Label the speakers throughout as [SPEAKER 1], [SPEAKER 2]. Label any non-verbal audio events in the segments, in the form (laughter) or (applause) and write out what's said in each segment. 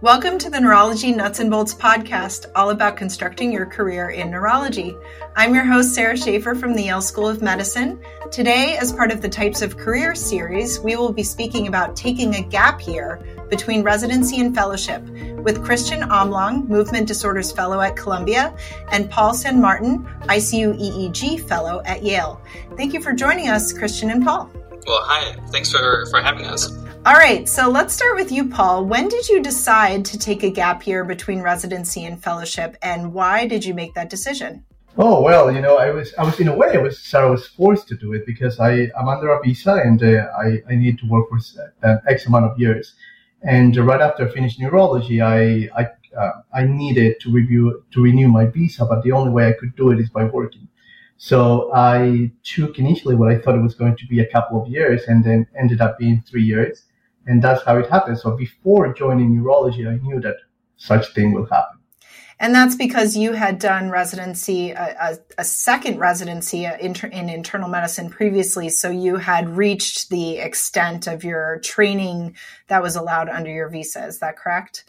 [SPEAKER 1] Welcome to the Neurology Nuts and Bolts podcast, all about constructing your career in neurology. I'm your host, Sara Schaefer from the Yale School of Medicine. Today, as part of the Types of Career series, we will be speaking about taking a gap year between residency and fellowship with Christian Amlang, Movement Disorders Fellow at Columbia, and Paul Sanmartin, ICU EEG Fellow at Yale. Thank you for joining us, Christian and Paul.
[SPEAKER 2] Well, hi. Thanks for, for having us.
[SPEAKER 1] All right, so let's start with you, Paul. When did you decide to take a gap year between residency and fellowship, and why did you make that decision?
[SPEAKER 3] Oh well, you know, I was I was in a way I was I was forced to do it because I I'm under a visa and uh, I I need to work for an X amount of years, and right after I finished neurology, I I uh, I needed to review to renew my visa, but the only way I could do it is by working. So I took initially what I thought it was going to be a couple of years, and then ended up being three years and that's how it happened. So before joining neurology, I knew that such thing will happen.
[SPEAKER 1] And that's because you had done residency, a, a, a second residency in, in, internal medicine previously. So you had reached the extent of your training that was allowed under your visa. Is that correct?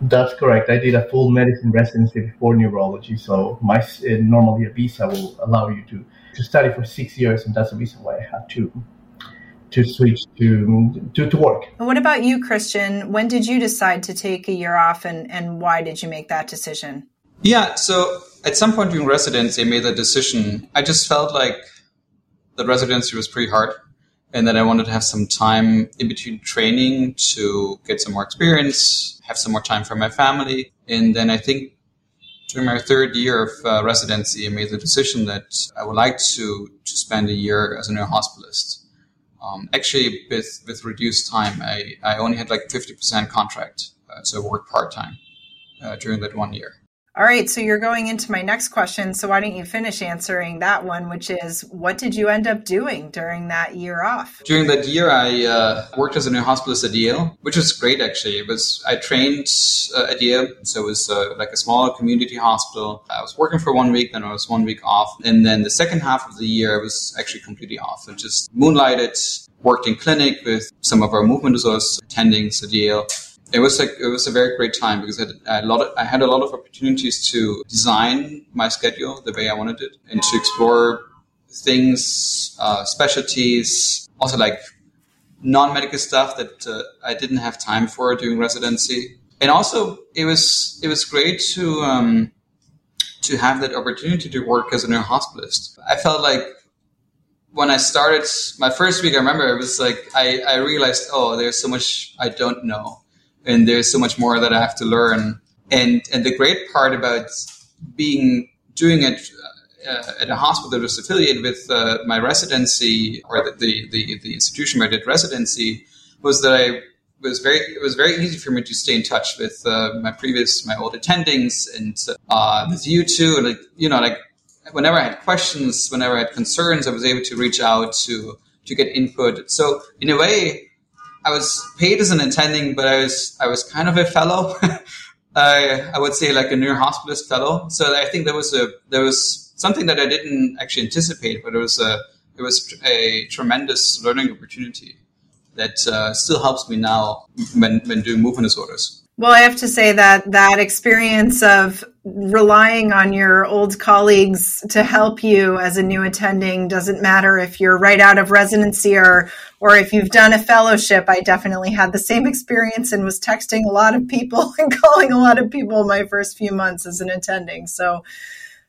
[SPEAKER 3] That's correct. I did a full medicine residency before neurology. So my eh, normally a visa will allow you to, to study for six years, and that's the reason why I had to to switch to, to, to work.
[SPEAKER 1] And what about you, Christian? When did you decide to take a year off and, and why did you make that decision?
[SPEAKER 2] Yeah, so at some point during residency, I made the decision. I just felt like the residency was pretty hard and that I wanted to have some time in between training to get some more experience, have some more time for my family. And then I think during my third year of uh, residency, I made the decision that I would like to, to spend a year as a neurohospitalist. Um, actually, with with reduced time, I, I only had like fifty percent contract, uh, so I worked part time uh, during that one year.
[SPEAKER 1] All right, so you're going into my next question. So why don't you finish answering that one, which is what did you end up doing during that year off?
[SPEAKER 2] During that year, I uh, worked as a neurohospitalist at Yale, which was great actually. It was I trained uh, at Yale, so it was uh, like a small community hospital. I was working for one week, then I was one week off, and then the second half of the year I was actually completely off. I just moonlighted, worked in clinic with some of our movement disorders attendings at Yale it was like it was a very great time because I had, a lot of, I had a lot of opportunities to design my schedule the way I wanted it and to explore things, uh, specialties, also like non-medical stuff that uh, I didn't have time for during residency. And also, it was it was great to um, to have that opportunity to work as a neurohospitalist. I felt like when I started my first week, I remember it was like I, I realized, oh, there's so much I don't know and there's so much more that I have to learn. And and the great part about being doing it uh, at a hospital that was affiliated with uh, my residency or the, the, the the institution where I did residency was that I was very it was very easy for me to stay in touch with uh, my previous my old attendings and uh, with you too and like you know like whenever I had questions whenever I had concerns I was able to reach out to to get input so in a way I was paid as an attending, but I was I was kind of a fellow. (laughs) I I would say like a neurohospitalist fellow. So I think there was a there was something that I didn't actually anticipate, but it was a it was a tremendous learning opportunity that uh, still helps me now when when doing movement disorders.
[SPEAKER 1] Well, I have to say that that experience of relying on your old colleagues to help you as a new attending doesn't matter if you're right out of residency or or if you've done a fellowship. I definitely had the same experience and was texting a lot of people (laughs) and calling a lot of people my first few months as an attending. So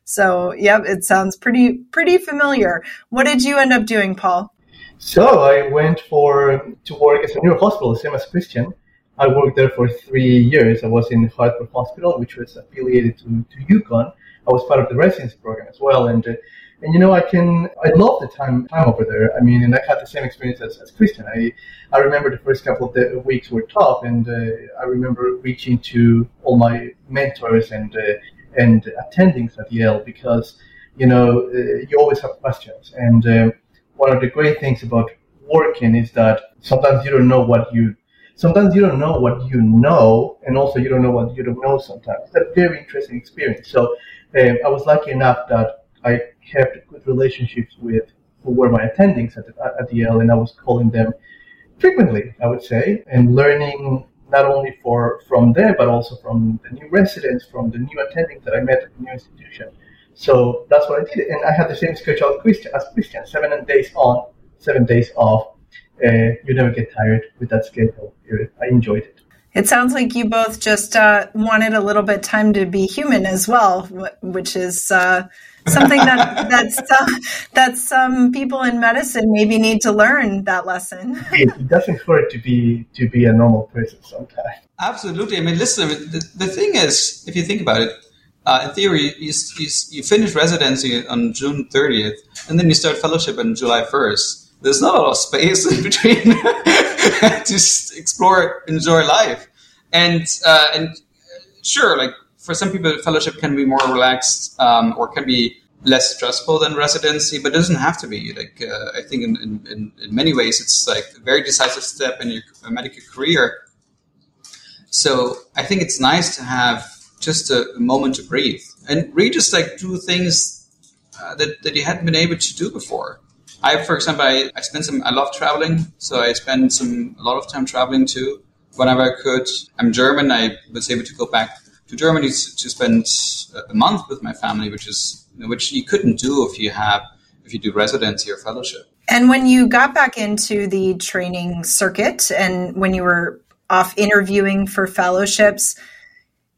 [SPEAKER 1] so, yep, it sounds pretty pretty familiar. What did you end up doing, Paul?
[SPEAKER 3] So, I went for to work as a neurohospital, same as Christian I worked there for three years. I was in Hartford Hospital, which was affiliated to, to UConn. I was part of the residency program as well, and uh, and you know I can I love the time time over there. I mean, and I had the same experience as, as Christian. I I remember the first couple of the weeks were tough, and uh, I remember reaching to all my mentors and uh, and attendings at Yale because you know uh, you always have questions, and uh, one of the great things about working is that sometimes you don't know what you sometimes you don't know what you know, and also you don't know what you don't know sometimes. It's a very interesting experience. So um, I was lucky enough that I kept good relationships with who were my attendings at, the, at Yale, and I was calling them frequently, I would say, and learning not only for from them, but also from the new residents, from the new attendings that I met at the new institution. So that's what I did, and I had the same schedule as Christian, as Christian seven days on, seven days off. Uh, you never get tired with that schedule. I enjoyed it.
[SPEAKER 1] It sounds like you both just uh, wanted a little bit time to be human as well, which is uh, something that (laughs) that's uh, that some people in medicine maybe need to learn that lesson. (laughs)
[SPEAKER 3] it doesn't hurt to be to be a normal person sometimes.
[SPEAKER 2] Absolutely. I mean, listen. The, the thing is, if you think about it, uh, in theory, you, you, you finish residency on June 30th, and then you start fellowship on July 1st there's not a lot of space (laughs) in between (laughs) to explore, enjoy life, and uh, and sure, like for some people, fellowship can be more relaxed um, or can be less stressful than residency, but it doesn't have to be. Like uh, I think in, in, in, many ways, it's like a very decisive step in your medical career. So I think it's nice to have just a, a moment to breathe and really just like do things uh, that, that you hadn't been able to do before. I, for example, I, I spend some, I love traveling. So I spend some, a lot of time traveling too, whenever I could. I'm German. I was able to go back to Germany to spend a month with my family, which is, which you couldn't do if you have, if you do residency or fellowship.
[SPEAKER 1] And when you got back into the training circuit and when you were off interviewing for fellowships,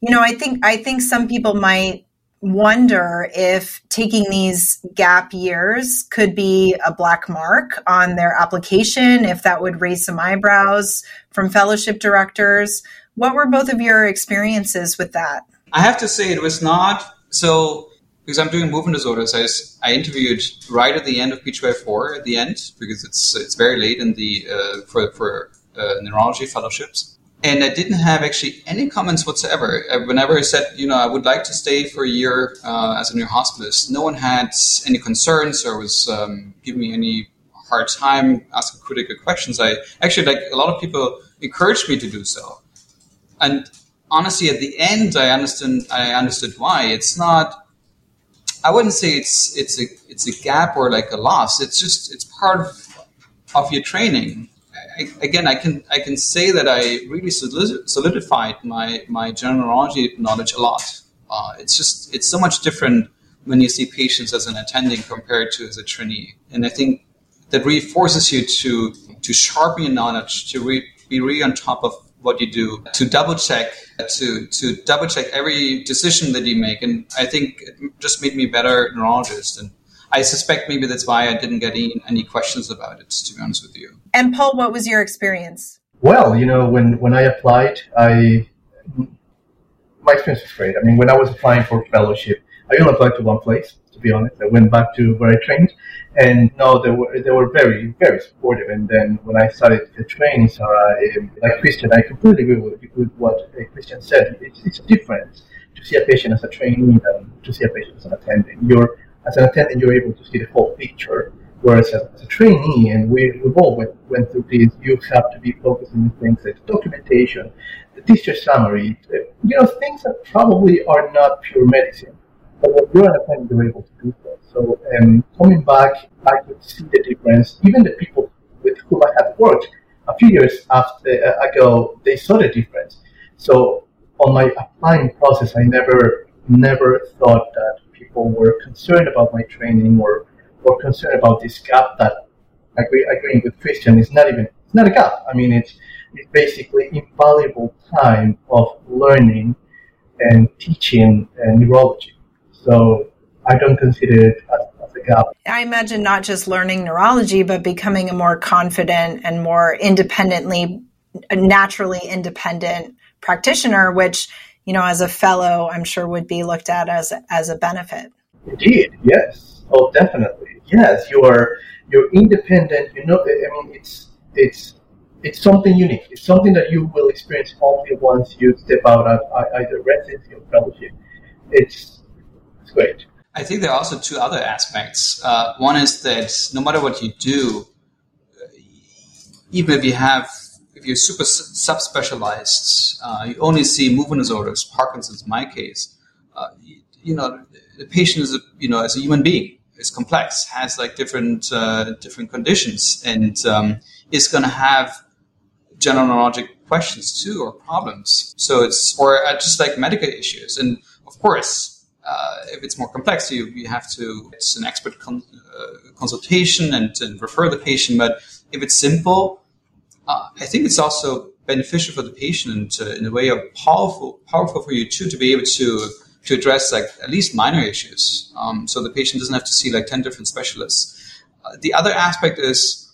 [SPEAKER 1] you know, I think, I think some people might wonder if taking these gap years could be a black mark on their application, if that would raise some eyebrows from fellowship directors. What were both of your experiences with that?
[SPEAKER 2] I have to say, it was not so because I'm doing movement disorders. I, I interviewed right at the end of PGY4 at the end because it's it's very late in the uh, for for uh, neurology fellowships and I didn't have actually any comments whatsoever. Uh, whenever I said, you know, I would like to stay for a year uh, as a neurohospitalist, no one had any concerns or was um, giving me any hard time asking critical questions. I actually like a lot of people encouraged me to do so, and honestly, at the end, I understood. I understood why. It's not. I wouldn't say it's it's a it's a gap or like a loss. It's just it's part of, of your training I, again, I can I can say that I really solidified my my general knowledge a lot. Uh, it's just it's so much different when you see patients as an attending compared to as a trainee, and I think that really forces you to to sharpen your knowledge, to re, be really on top of what you do, to double check, to to double check every decision that you make, and I think it just made me better neurologist and I suspect maybe that's why I didn't get any, any questions about it, to be honest with you.
[SPEAKER 1] And Paul, what was your experience?
[SPEAKER 3] Well, you know, when, when I applied, I my experience was great. I mean, when I was applying for fellowship, I only applied to one place. To be honest, I went back to where I trained, and no, they were they were very very supportive. And then when I started the training, Sara, um, like Christian, I completely agree with, with what uh, Christian said. It's, it's different to see a patient as a trainee than to see a patient as an attending. You're as an attendant, you're able to see the whole picture. Whereas as, a trainee, and we, we've all went, went through this, you have to be focusing on things like documentation, the discharge summary, uh, you know, things that probably are not pure medicine. But when you're an attendant, you're able to do that. So um, coming back, I could see the difference. Even the people with whom I had worked a few years after uh, ago, they saw the difference. So on my applying process, I never, never thought that people were concerned about my training or or concerned about this gap that agree, agreeing with Christian is not even it's not a gap. I mean it's it's basically invaluable time of learning and teaching and neurology. So I don't consider it as, as, a gap.
[SPEAKER 1] I imagine not just learning neurology, but becoming a more confident and more independently, naturally independent practitioner, which you know, as a fellow, I'm sure would be looked at as as a benefit.
[SPEAKER 3] Indeed, yes. Oh, definitely, yes. You're you're independent. You know, I mean, it's it's it's something unique. It's something that you will experience only once you step out of either residency or fellowship. It's it's great.
[SPEAKER 2] I think there are also two other aspects. Uh, one is that no matter what you do, even if you have if you're super subspecialized, uh, you only see movement disorders, Parkinson's, in my case. Uh, you, you, know, the patient is, a, you know, as a human being, is complex, has like different uh, different conditions, and um, is going to have general neurologic questions too, or problems. So it's or uh, just like medical issues, and of course, uh, if it's more complex, you you have to it's an expert con- uh, consultation and, and refer the patient. But if it's simple, uh, I think it's also beneficial for the patient in a way of powerful powerful for you too to be able to to address like at least minor issues um, so the patient doesn't have to see like 10 different specialists. Uh, the other aspect is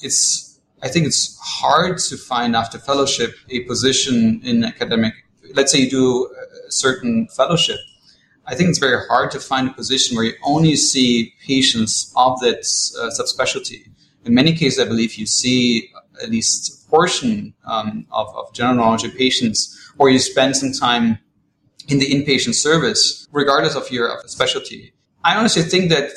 [SPEAKER 2] it's i think it's hard to find after fellowship a position in academic let's say you do a certain fellowship. I think it's very hard to find a position where you only see patients of that uh, subspecialty. In many cases i believe you see at least a portion um, of, of general neurology patients or you spend some time in the inpatient service, regardless of your of specialty. I honestly think that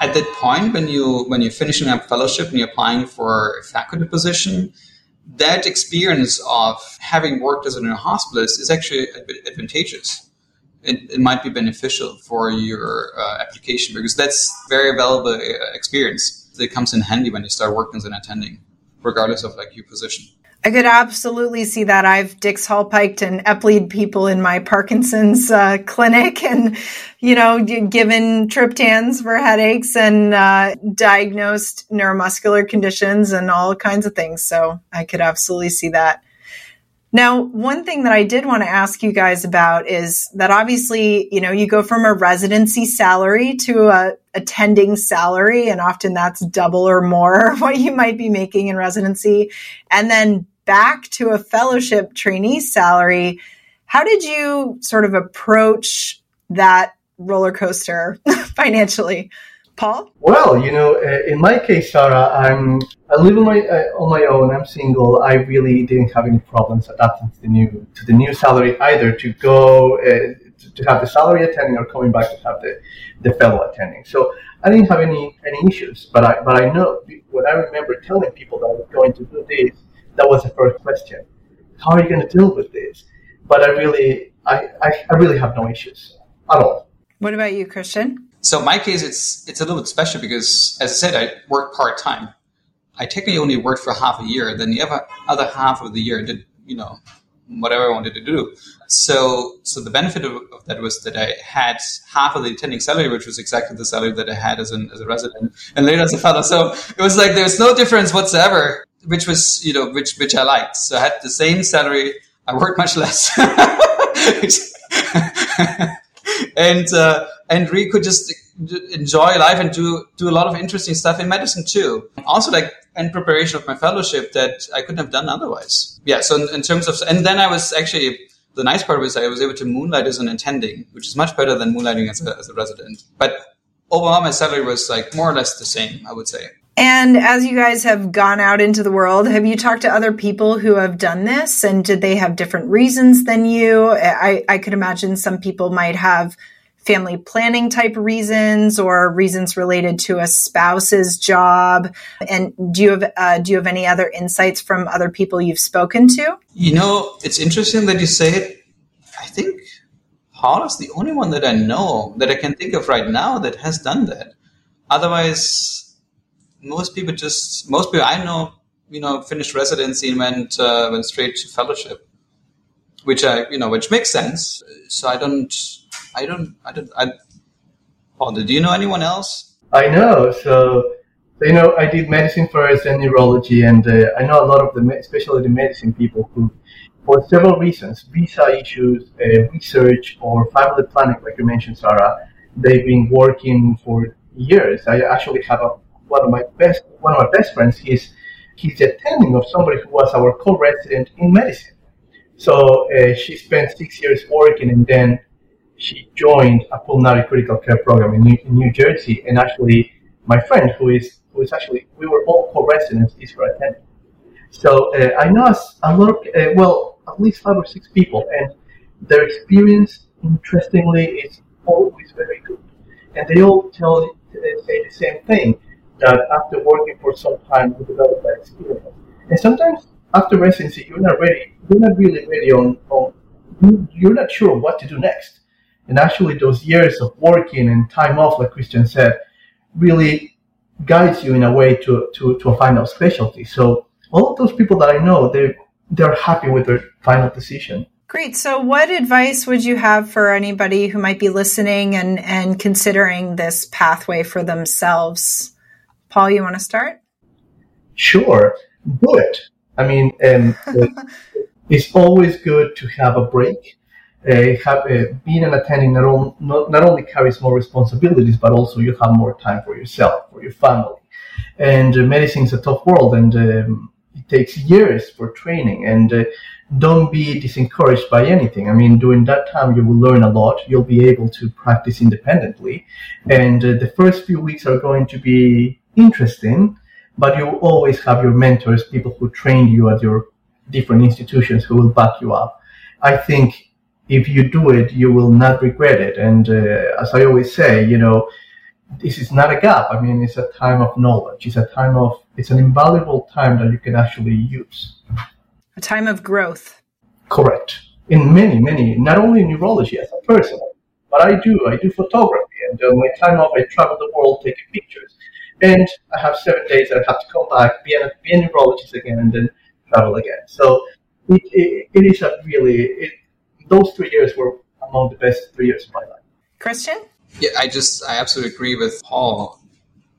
[SPEAKER 2] at that point, when you when you're finishing up fellowship and you're applying for a faculty position, that experience of having worked as a neurohospitalist is actually advantageous. It, it might be beneficial for your uh, application because that's very valuable uh, experience that comes in handy when you start working as an attending, regardless of like your position.
[SPEAKER 1] I could absolutely see that. I've Dix Hallpiked and Epleyed people in my Parkinson's uh, clinic and, you know, given triptans for headaches and uh, diagnosed neuromuscular conditions and all kinds of things. So I could absolutely see that. Now, one thing that I did want to ask you guys about is that obviously, you know, you go from a residency salary to a attending salary, and often that's double or more of (laughs) what you might be making in residency. And then back to a fellowship trainee salary. How did you sort of approach that roller coaster (laughs) financially? Paul?
[SPEAKER 3] Well, you know, uh, in my case, Sara, I'm I live on my uh, on my own. I'm single. I really didn't have any problems adapting to the new to the new salary either. To go uh, to, to have the salary attending or coming back to have the the fellow attending. So I didn't have any any issues. But I but I know when I remember telling people that I was going to do this, that was the first question. How are you going to deal with this? But I really, I, I, I really have no issues at all.
[SPEAKER 1] What about you, Christian?
[SPEAKER 2] So my case, it's it's a little bit special because, as I said, I work part time. I technically only worked for half a year. Then the other other half of the year did you know whatever I wanted to do. So so the benefit of, of, that was that I had half of the attending salary, which was exactly the salary that I had as an as a resident and later as a fellow. So it was like there was no difference whatsoever which was you know which which I liked. So I had the same salary. I worked much less, (laughs) and uh, and we could just enjoy life and do do a lot of interesting stuff in medicine too. Also, like in preparation of my fellowship that I couldn't have done otherwise. Yeah. So in, in terms of and then I was actually the nice part was I was able to moonlight as an attending, which is much better than moonlighting as a, as a resident. But overall, my salary was like more or less the same, I would say.
[SPEAKER 1] And as you guys have gone out into the world, have you talked to other people who have done this? And did they have different reasons than you? I, I could imagine some people might have family planning type reasons or reasons related to a spouse's job. And do you have uh, do you have any other insights from other people you've spoken to?
[SPEAKER 2] You know, it's interesting that you say it. I think Paul is the only one that I know that I can think of right now that has done that. Otherwise, most people just most people I know, you know, finished residency and went uh, went straight to fellowship, which I you know which makes sense. So I don't, I don't, I don't. I, Paul, do you know anyone else?
[SPEAKER 3] I know. So you know, I did medicine first and neurology, and uh, I know a lot of the especially the medicine people who, for several reasons, visa issues, uh, research, or family planning, like you mentioned, Sara, they've been working for years. I actually have a one of my best one of my best friends. He's he's the attending of somebody who was our co-resident in medicine. So uh, she spent six years working, and then she joined a pulmonary critical care program in New, in New Jersey. And actually, my friend, who is who is actually we were all co-residents, is her attending. So uh, I know a lot of uh, well, at least five or six people, and their experience, interestingly, is always very good. And they all tell say the same thing that after working for some time, we develop that experience. And sometimes after residency, you're not ready. You're not really ready on, on you're not sure what to do next. And actually, those years of working and time off, like Christian said, really guides you in a way to, to, to a final specialty. So all of those people that I know, they they're happy with their final decision.
[SPEAKER 1] Great. So, what advice would you have for anybody who might be listening and, and considering this pathway for themselves? Paul, you want to start?
[SPEAKER 3] Sure. Do it. I mean, um, (laughs) it's always good to have a break. Uh, have, uh, being an attending not, on, not, not only carries more responsibilities, but also you have more time for yourself, for your family. And uh, medicine is a tough world, and um, it takes years for training. And uh, don't be discouraged by anything. I mean, during that time, you will learn a lot. You'll be able to practice independently. And uh, the first few weeks are going to be interesting, but you always have your mentors, people who trained you at your different institutions who will back you up. I think if you do it, you will not regret it. And uh, as I always say, you know, this is not a gap. I mean, it's a time of knowledge. It's a time of, it's an invaluable time that you can actually use
[SPEAKER 1] a time of growth.
[SPEAKER 3] Correct. In many, many, not only in neurology as a person, but I do. I do photography, and uh, my time off, I travel the world taking pictures. And I have seven days that I have to come back, be a, be a neurologist again, and then travel again. So it, it, it is a really, it, those three years were among the best three years of my life.
[SPEAKER 1] Christian?
[SPEAKER 2] Yeah, I just, I absolutely agree with Paul.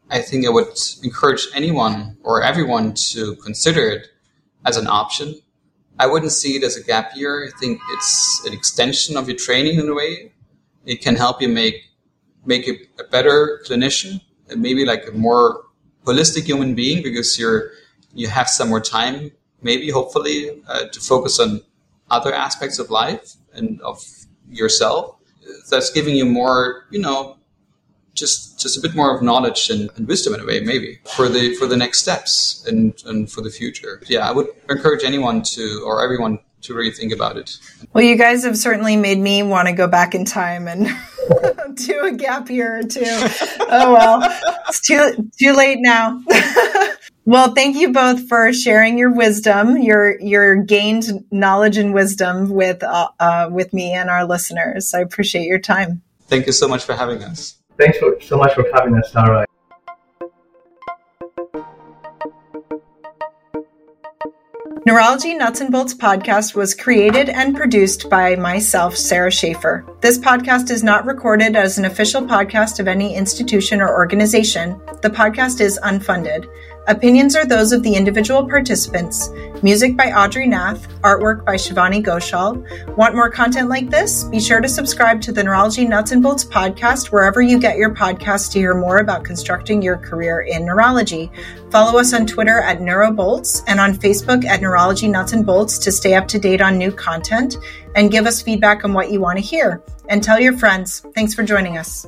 [SPEAKER 2] I think I would encourage anyone or everyone to consider it as an option. I wouldn't see it as a gap year. I think it's an extension of your training in a way. It can help you make make you a better clinician and maybe like a more holistic human being because you're you have some more time, maybe hopefully, uh, to focus on other aspects of life and of yourself. That's giving you more, you know, just just a bit more of knowledge and, and, wisdom in a way maybe for the for the next steps and and for the future. Yeah i would encourage anyone to or everyone to really think about it.
[SPEAKER 1] Well you guys have certainly made me want to go back in time and (laughs) do a gap year or two. Oh well. It's too too late now (laughs) well thank you both for sharing your wisdom your your gained knowledge and wisdom with uh, uh, with me and our listeners i appreciate your time
[SPEAKER 2] thank you so much for having us
[SPEAKER 3] Thanks for, so much for having us, Sara.
[SPEAKER 1] Neurology Nuts and Bolts podcast was created and produced by myself, Sara Schaefer. This podcast is not recorded as an official podcast of any institution or organization. The podcast is unfunded. Opinions are those of the individual participants. Music by Audrey Nath, artwork by Shivani Ghoshal. Want more content like this? Be sure to subscribe to the Neurology Nuts and Bolts podcast wherever you get your podcasts to hear more about constructing your career in neurology. Follow us on Twitter at NeuroBolts and on Facebook at Neurology Nuts and Bolts to stay up to date on new content and give us feedback on what you want to hear. And tell your friends. Thanks for joining us.